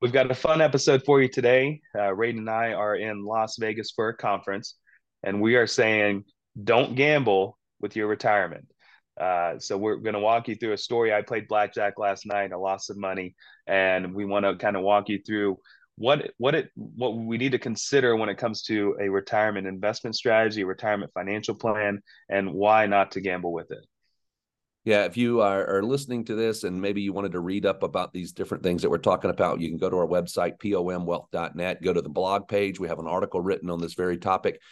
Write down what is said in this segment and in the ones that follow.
We've got a fun episode for you today. Uh, Radon and I are in Las Vegas for a conference, and we are saying don't gamble with your retirement. Uh, so we're going to walk you through a story. I played blackjack last night. I lost some money, and we want to kind of walk you through what what it what we need to consider when it comes to a retirement investment strategy, retirement financial plan, and why not to gamble with it. Yeah, if you are, are, listening to this and maybe you wanted to read up about these different things that we're talking about, you can go to our website, pomwealth.net, go to the blog page. We have an article written on this very topic.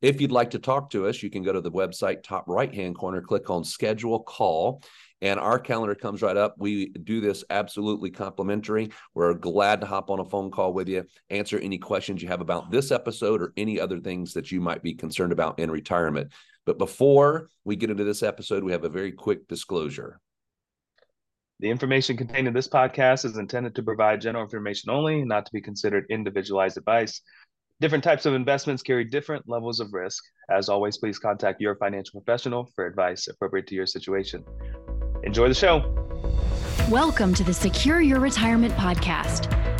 If you'd like to talk to us, you can go to the website, top right hand corner, click on schedule call, and our calendar comes right up. We do this absolutely complimentary. We're glad to hop on a phone call with you, answer any questions you have about this episode or any other things that you might be concerned about in retirement. But before we get into this episode, we have a very quick disclosure. The information contained in this podcast is intended to provide general information only, not to be considered individualized advice. Different types of investments carry different levels of risk. As always, please contact your financial professional for advice appropriate to your situation. Enjoy the show. Welcome to the Secure Your Retirement Podcast.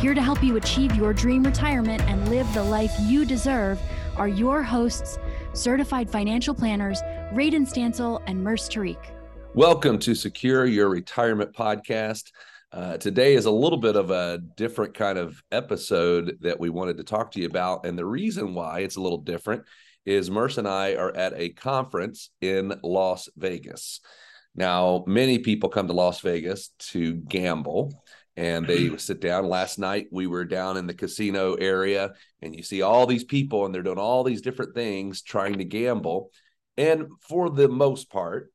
Here to help you achieve your dream retirement and live the life you deserve are your hosts, certified financial planners, Radon Stancil and Murs Tariq. Welcome to Secure Your Retirement Podcast. Uh, today is a little bit of a different kind of episode that we wanted to talk to you about. And the reason why it's a little different is Murs and I are at a conference in Las Vegas. Now, many people come to Las Vegas to gamble and they sit down. Last night we were down in the casino area, and you see all these people, and they're doing all these different things trying to gamble. And for the most part,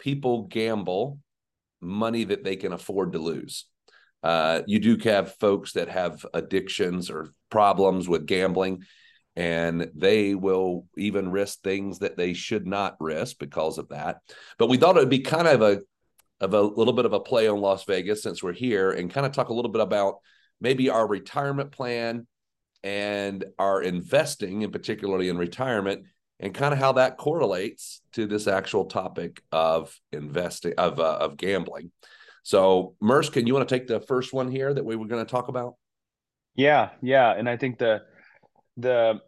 people gamble money that they can afford to lose. Uh, you do have folks that have addictions or problems with gambling, and they will even risk things that they should not risk because of that. But we thought it would be kind of a of a little bit of a play on Las Vegas since we're here and kind of talk a little bit about maybe our retirement plan and our investing, and particularly in retirement, and kind of how that correlates to this actual topic of investing of uh, of gambling. So, Murs, can you want to take the first one here that we were going to talk about? Yeah, yeah, and I think the the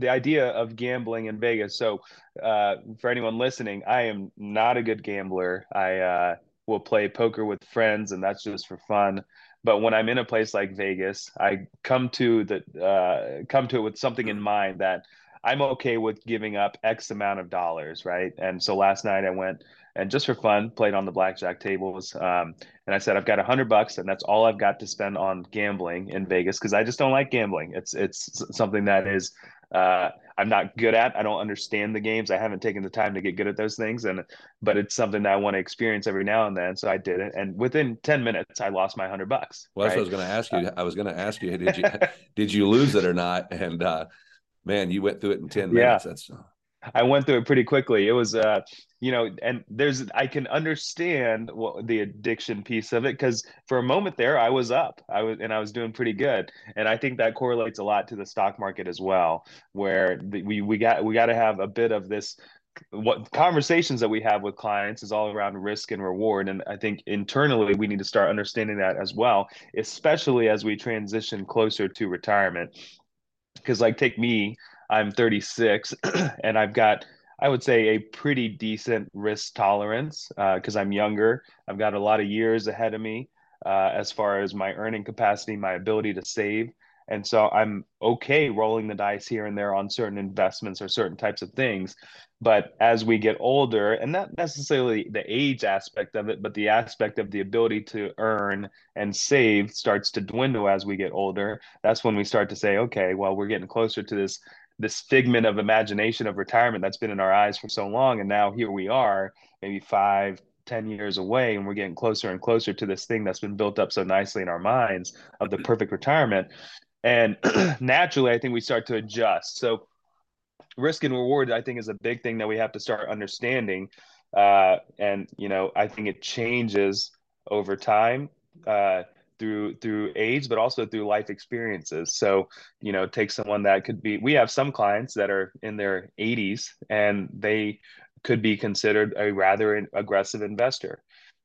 the idea of gambling in Vegas. So, uh, for anyone listening, I am not a good gambler. I uh, will play poker with friends, and that's just for fun. But when I'm in a place like Vegas, I come to the uh, come to it with something in mind that I'm okay with giving up X amount of dollars, right? And so last night I went and just for fun played on the blackjack tables, um, and I said I've got a hundred bucks, and that's all I've got to spend on gambling in Vegas because I just don't like gambling. It's it's something that is uh, I'm not good at. I don't understand the games. I haven't taken the time to get good at those things, and but it's something that I want to experience every now and then. So I did it, and within ten minutes, I lost my hundred bucks. Well, that's right? what I was going to ask you. I was going to ask you, did you did you lose it or not? And uh, man, you went through it in ten minutes. Yeah. That's I went through it pretty quickly. It was, uh, you know, and there's, I can understand what the addiction piece of it because for a moment there, I was up, I was, and I was doing pretty good, and I think that correlates a lot to the stock market as well, where we we got we got to have a bit of this. What conversations that we have with clients is all around risk and reward, and I think internally we need to start understanding that as well, especially as we transition closer to retirement. Because, like, take me, I'm 36 and I've got, I would say, a pretty decent risk tolerance because uh, I'm younger. I've got a lot of years ahead of me uh, as far as my earning capacity, my ability to save. And so I'm okay rolling the dice here and there on certain investments or certain types of things. But as we get older, and not necessarily the age aspect of it, but the aspect of the ability to earn and save starts to dwindle as we get older. That's when we start to say, okay, well, we're getting closer to this this figment of imagination of retirement that's been in our eyes for so long and now here we are maybe five 10 years away and we're getting closer and closer to this thing that's been built up so nicely in our minds of the perfect retirement and naturally i think we start to adjust. So risk and reward i think is a big thing that we have to start understanding. Uh, and you know i think it changes over time uh, through through age but also through life experiences. So you know take someone that could be we have some clients that are in their 80s and they could be considered a rather aggressive investor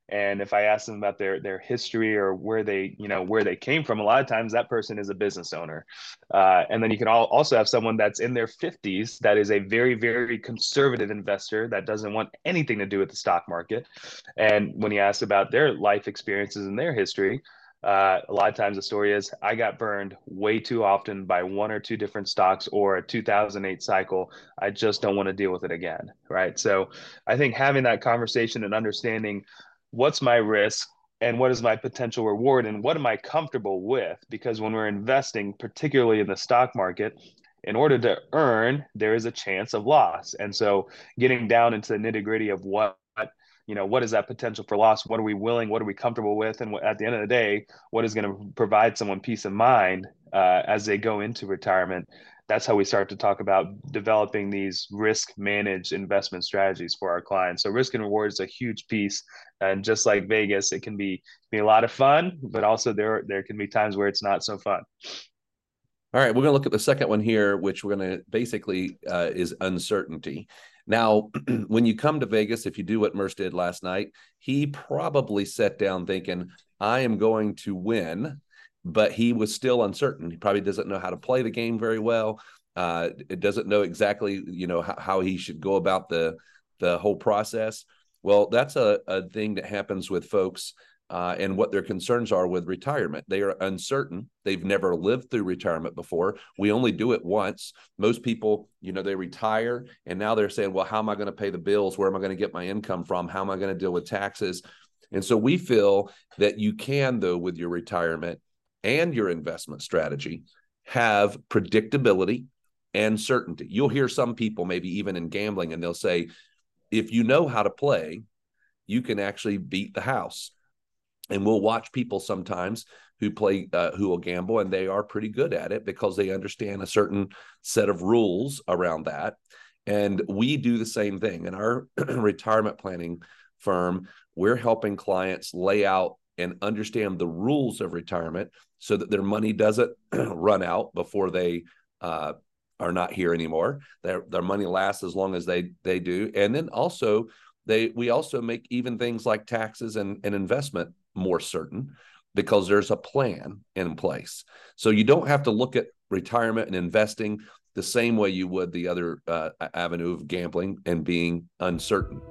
and if i ask them about their their history or where they you know where they came from a lot of times that person is a business owner uh, and then you can all, also have someone that's in their 50s that is a very very conservative investor that doesn't want anything to do with the stock market and when you ask about their life experiences and their history uh, a lot of times the story is I got burned way too often by one or two different stocks or a 2008 cycle. I just don't want to deal with it again. Right. So I think having that conversation and understanding what's my risk and what is my potential reward and what am I comfortable with? Because when we're investing, particularly in the stock market, in order to earn, there is a chance of loss. And so getting down into the nitty gritty of what you know what is that potential for loss what are we willing what are we comfortable with and at the end of the day what is going to provide someone peace of mind uh, as they go into retirement that's how we start to talk about developing these risk managed investment strategies for our clients. So risk and reward is a huge piece. And just like vegas it can be be a lot of fun but also there there can be times where it's not so fun. All right, we're going to look at the second one here, which we're going to basically uh, is uncertainty. Now, when you come to Vegas, if you do what Murs did last night, he probably sat down thinking, I am going to win, but he was still uncertain. He probably doesn't know how to play the game very well. Uh, it doesn't know exactly, you know, how, how he should go about the the whole process. Well, that's a, a thing that happens with folks uh, and what their concerns are with retirement. They are uncertain. They've never lived through retirement before. We only do it once. Most people, you know, they retire and now they're saying, well, how am I going to pay the bills? Where am I going to get my income from? How am I going to deal with taxes? And so we feel that you can, though, with your retirement and your investment strategy, have predictability and certainty. You'll hear some people, maybe even in gambling, and they'll say, if you know how to play, you can actually beat the house. And we'll watch people sometimes who play uh, who will gamble and they are pretty good at it because they understand a certain set of rules around that. And we do the same thing in our retirement planning firm. We're helping clients lay out and understand the rules of retirement so that their money doesn't run out before they uh, are not here anymore their, their money lasts as long as they they do and then also they we also make even things like taxes and, and investment more certain because there's a plan in place. So you don't have to look at retirement and investing the same way you would the other uh, avenue of gambling and being uncertain.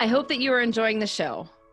I hope that you are enjoying the show.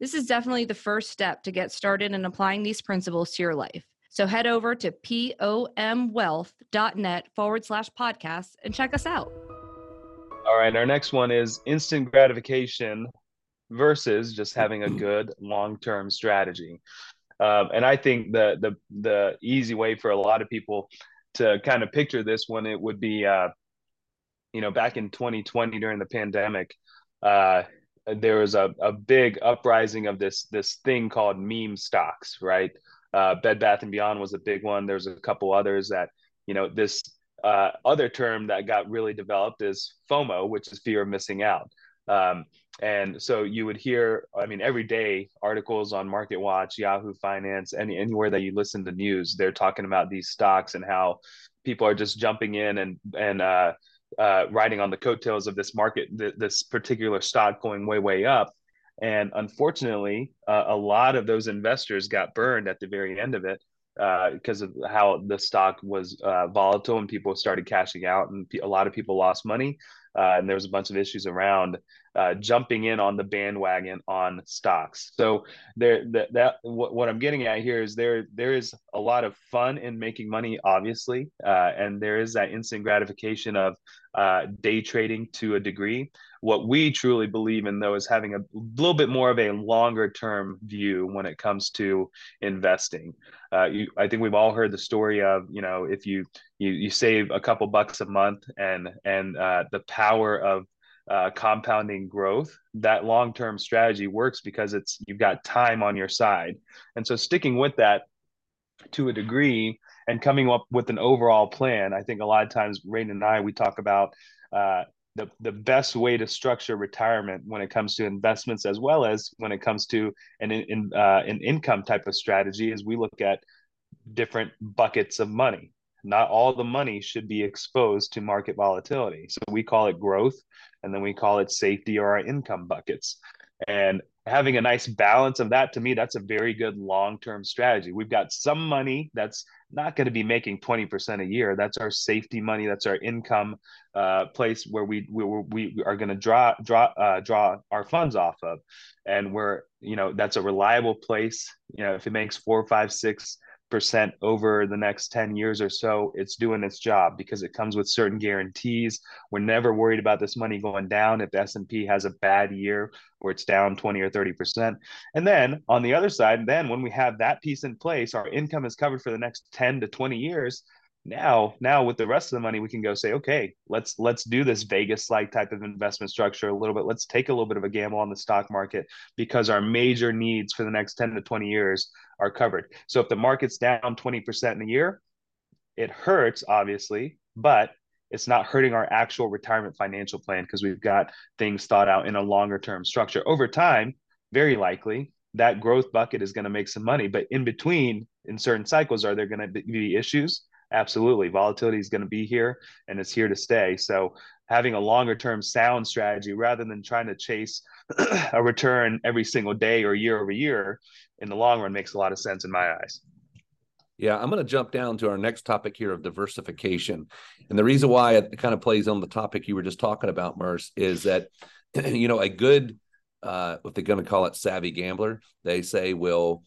this is definitely the first step to get started in applying these principles to your life. So head over to pomwealth.net forward slash podcast and check us out. All right. Our next one is instant gratification versus just having a good long term strategy. Um, and I think the the the easy way for a lot of people to kind of picture this one it would be, uh, you know, back in 2020 during the pandemic, uh, there was a, a big uprising of this this thing called meme stocks, right? Uh, Bed Bath and Beyond was a big one. There's a couple others that, you know, this uh, other term that got really developed is FOMO, which is fear of missing out. Um, and so you would hear, I mean, every day articles on Market Watch, Yahoo Finance, any anywhere that you listen to news, they're talking about these stocks and how people are just jumping in and and uh, uh, riding on the coattails of this market, th- this particular stock going way way up. And unfortunately, uh, a lot of those investors got burned at the very end of it because uh, of how the stock was uh, volatile and people started cashing out, and a lot of people lost money. Uh, and there was a bunch of issues around uh, jumping in on the bandwagon on stocks. So there, that, that what, what, I'm getting at here is there there is a lot of fun in making money, obviously, uh, and there is that instant gratification of uh, day trading to a degree. What we truly believe in, though, is having a little bit more of a longer term view when it comes to investing. Uh, you, I think we've all heard the story of you know if you you you save a couple bucks a month and and uh, the power of uh, compounding growth, that long term strategy works because it's you've got time on your side. And so sticking with that to a degree and coming up with an overall plan, I think a lot of times Rain and I we talk about uh, the the best way to structure retirement when it comes to investments as well as when it comes to an in, uh, an income type of strategy is we look at different buckets of money not all the money should be exposed to market volatility. So we call it growth, and then we call it safety or our income buckets. And having a nice balance of that to me, that's a very good long term strategy. We've got some money that's not going to be making 20% a year. That's our safety money. That's our income uh, place where we, we, we are going to draw, draw, uh, draw our funds off of. And we're, you know, that's a reliable place. You know, if it makes four, five, six, percent over the next 10 years or so it's doing its job because it comes with certain guarantees. We're never worried about this money going down if the s&p has a bad year or it's down 20 or 30 percent. And then on the other side then when we have that piece in place our income is covered for the next 10 to 20 years now now with the rest of the money we can go say okay let's let's do this vegas like type of investment structure a little bit. Let's take a little bit of a gamble on the stock market because our major needs for the next 10 to 20 years are covered. So if the market's down 20% in a year it hurts obviously but it's not hurting our actual retirement financial plan because we've got things thought out in a longer term structure. Over time very likely that growth bucket is going to make some money but in between in certain cycles are there going to be issues absolutely. Volatility is going to be here and it's here to stay. So having a longer term sound strategy rather than trying to chase a return every single day or year over year in the long run makes a lot of sense in my eyes. Yeah, I'm going to jump down to our next topic here of diversification. And the reason why it kind of plays on the topic you were just talking about, Murs, is that, you know, a good, uh, what they're going to call it savvy gambler, they say will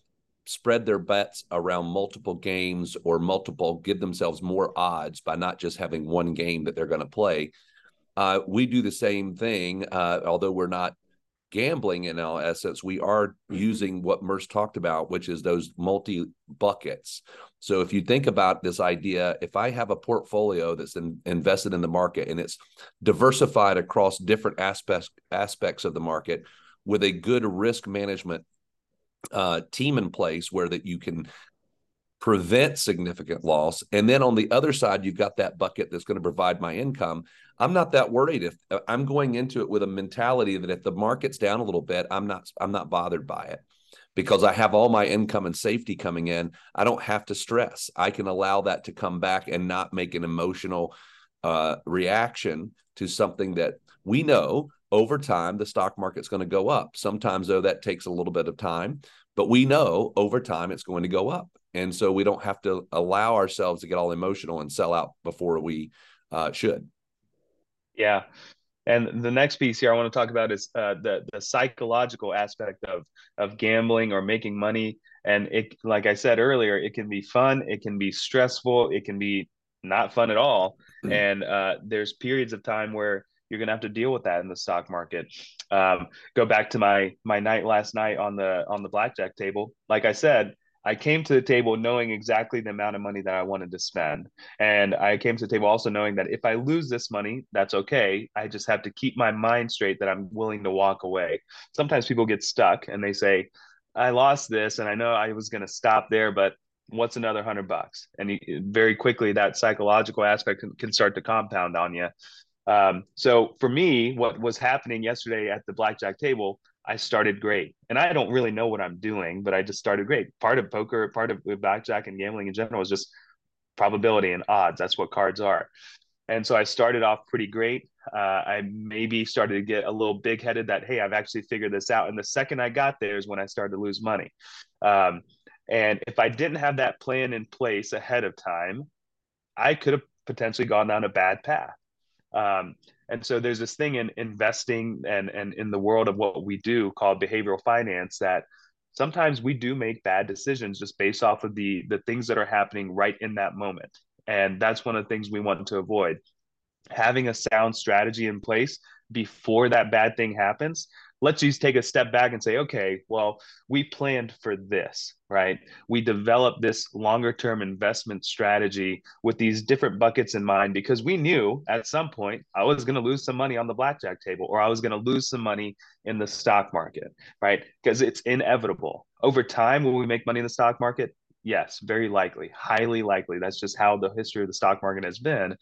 spread their bets around multiple games or multiple give themselves more odds by not just having one game that they're going to play uh, we do the same thing uh, although we're not gambling in our essence we are mm-hmm. using what Murs talked about which is those multi buckets so if you think about this idea if i have a portfolio that's in, invested in the market and it's diversified across different aspects aspects of the market with a good risk management uh, team in place where that you can prevent significant loss. And then on the other side you've got that bucket that's going to provide my income. I'm not that worried if uh, i'm going into it with a mentality that if the market's down a little bit i'm not i'm not bothered by it. Because i have all my income and safety coming in i don't have to stress. I can allow that to come back and not make an emotional uh, reaction to something that we know over time the stock market's going to go up sometimes though that takes a little bit of time but we know over time it's going to go up and so we don't have to allow ourselves to get all emotional and sell out before we uh, should yeah and the next piece here I want to talk about is uh, the the psychological aspect of of gambling or making money. And it, like I said earlier, it can be fun, it can be stressful, it can be not fun at all. Mm-hmm. And uh, there's periods of time where you're to have to deal with that in the stock market. Um, go back to my my night last night on the on the blackjack table. Like I said, I came to the table knowing exactly the amount of money that I wanted to spend, and I came to the table also knowing that if I lose this money, that's okay. I just have to keep my mind straight that I'm willing to walk away. Sometimes people get stuck and they say, "I lost this, and I know I was to stop there, but." What's another hundred bucks? And you, very quickly, that psychological aspect can, can start to compound on you. Um, so for me, what was happening yesterday at the blackjack table, I started great. And I don't really know what I'm doing, but I just started great. Part of poker, part of blackjack and gambling in general is just probability and odds. That's what cards are. And so I started off pretty great. Uh, I maybe started to get a little big headed that, hey, I've actually figured this out. And the second I got there is when I started to lose money. Um, and if I didn't have that plan in place ahead of time, I could have potentially gone down a bad path. Um, And so there's this thing in investing and and in the world of what we do called behavioral finance that sometimes we do make bad decisions just based off of the the things that are happening right in that moment. And that's one of the things we want to avoid. Having a sound strategy in place before that bad thing happens let's just take a step back and say, okay, well, we planned for this, right? We developed this longer term investment strategy with these different buckets in mind because we knew at some point I was going to lose some money on the blackjack table or I was going to lose some money in the stock market, right? Because it's inevitable. Over time, will we make money in the stock market? Yes, very likely, highly likely. That's just how the history of the stock market has been.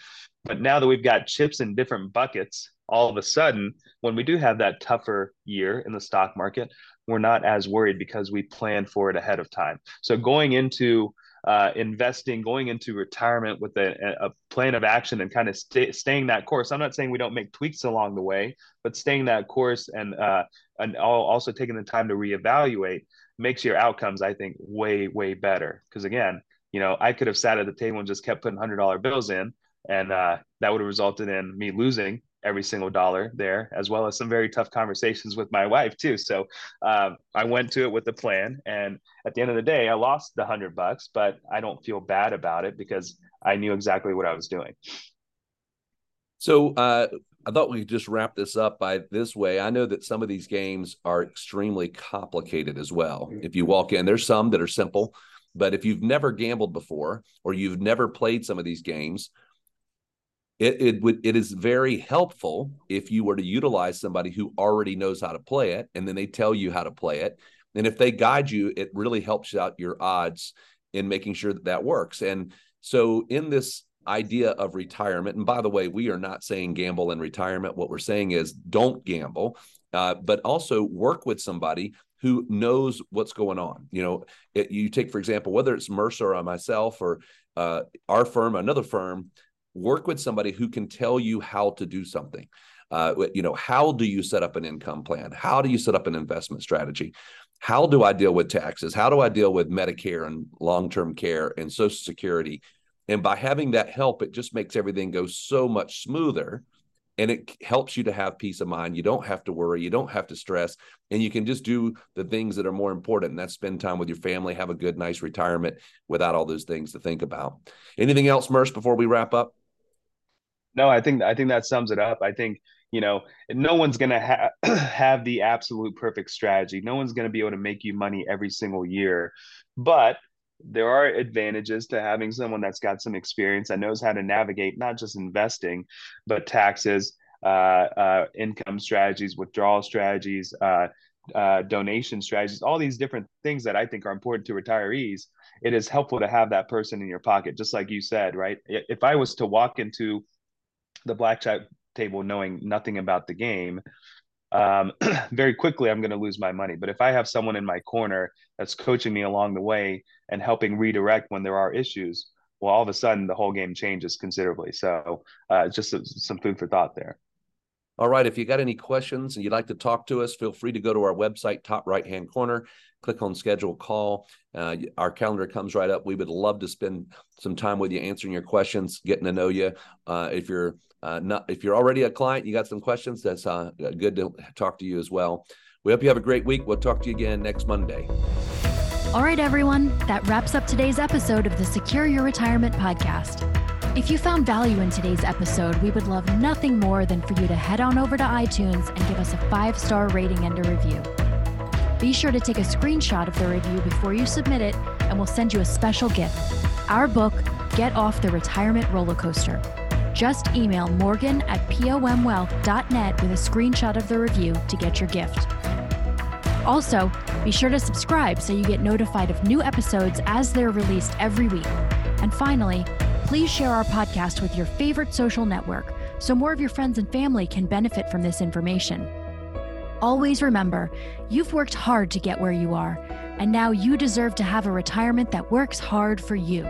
But now that we've got chips in different buckets, all of a sudden, when we do have that tougher year in the stock market, we're not as worried because we plan for it ahead of time. So going into uh, investing, going into retirement with a, a, plan of action and kind of stay, staying that course. I'm not saying we don't make tweaks along the way, but staying that course and uh, and also taking the time to reevaluate makes your outcomes, I think, way way better. Because again, you know, I could have sat at the table and just kept putting hundred dollar bills in, and uh, that would have resulted in me losing every single dollar there, as well as some very tough conversations with my wife too. So um, I went to it with a plan, and at the end of the day, I lost the hundred bucks, but I don't feel bad about it because I knew exactly what I was doing. So uh, I thought we could just wrap this up by this way. I know that some of these games are extremely complicated as well. If you walk in, there's some that are simple, but if you've never gambled before or you've never played some of these games, it, it would it is very helpful if you were to utilize somebody who already knows how to play it and then they tell you how to play it. And if they guide you it really helps out your odds in making sure that that works. And so in this idea of retirement and by the way we are not saying gamble in retirement. What we're saying is don't gamble uh, but also work with somebody who knows what's going on. You know it, you take for example whether it's mercer or myself or uh, our firm another firm work with somebody who can tell you how to do something. Uh, you know, how do you set up an income plan? How do you set up an investment strategy? How do I deal with taxes? How do I deal with Medicare and long term care and Social Security? And by having that help, it just makes everything go so much smoother and it helps you to have peace of mind. You don't have to worry, you don't have to stress, and you can just do the things that are more important. And that's spend time with your family, have a good, nice retirement without all those things to think about. Anything else, Murs, before we wrap up? No, I think I think that sums it up. I think you know no one's going to ha- have the absolute perfect strategy. No one's going to be able to make you money every single year, but there are advantages to having someone that's got some experience that knows how to navigate not just investing, but taxes, uh, uh, income strategies, withdrawal strategies, uh, uh donation strategies, all these different things that I think are important to retirees. It is helpful to have that person in your pocket, just like you said, right? If I was to walk into the blackjack table knowing nothing about the game, um, very quickly I'm going to lose my money. But if I have someone in my corner that's coaching me along the way and helping redirect when there are issues, well, all of a sudden the whole game changes considerably. So uh, just some food for thought there. All right. If you got any questions and you'd like to talk to us, feel free to go to our website, top right hand corner, click on schedule call. Uh, our calendar comes right up. We would love to spend some time with you answering your questions, getting to know you. Uh, if you're uh, not, if you're already a client, you got some questions, that's uh, good to talk to you as well. We hope you have a great week. We'll talk to you again next Monday. All right, everyone. That wraps up today's episode of the Secure Your Retirement podcast. If you found value in today's episode, we would love nothing more than for you to head on over to iTunes and give us a five star rating and a review. Be sure to take a screenshot of the review before you submit it, and we'll send you a special gift our book, Get Off the Retirement Roller Coaster. Just email morgan at pomwealth.net with a screenshot of the review to get your gift. Also, be sure to subscribe so you get notified of new episodes as they're released every week. And finally, Please share our podcast with your favorite social network so more of your friends and family can benefit from this information. Always remember, you've worked hard to get where you are, and now you deserve to have a retirement that works hard for you.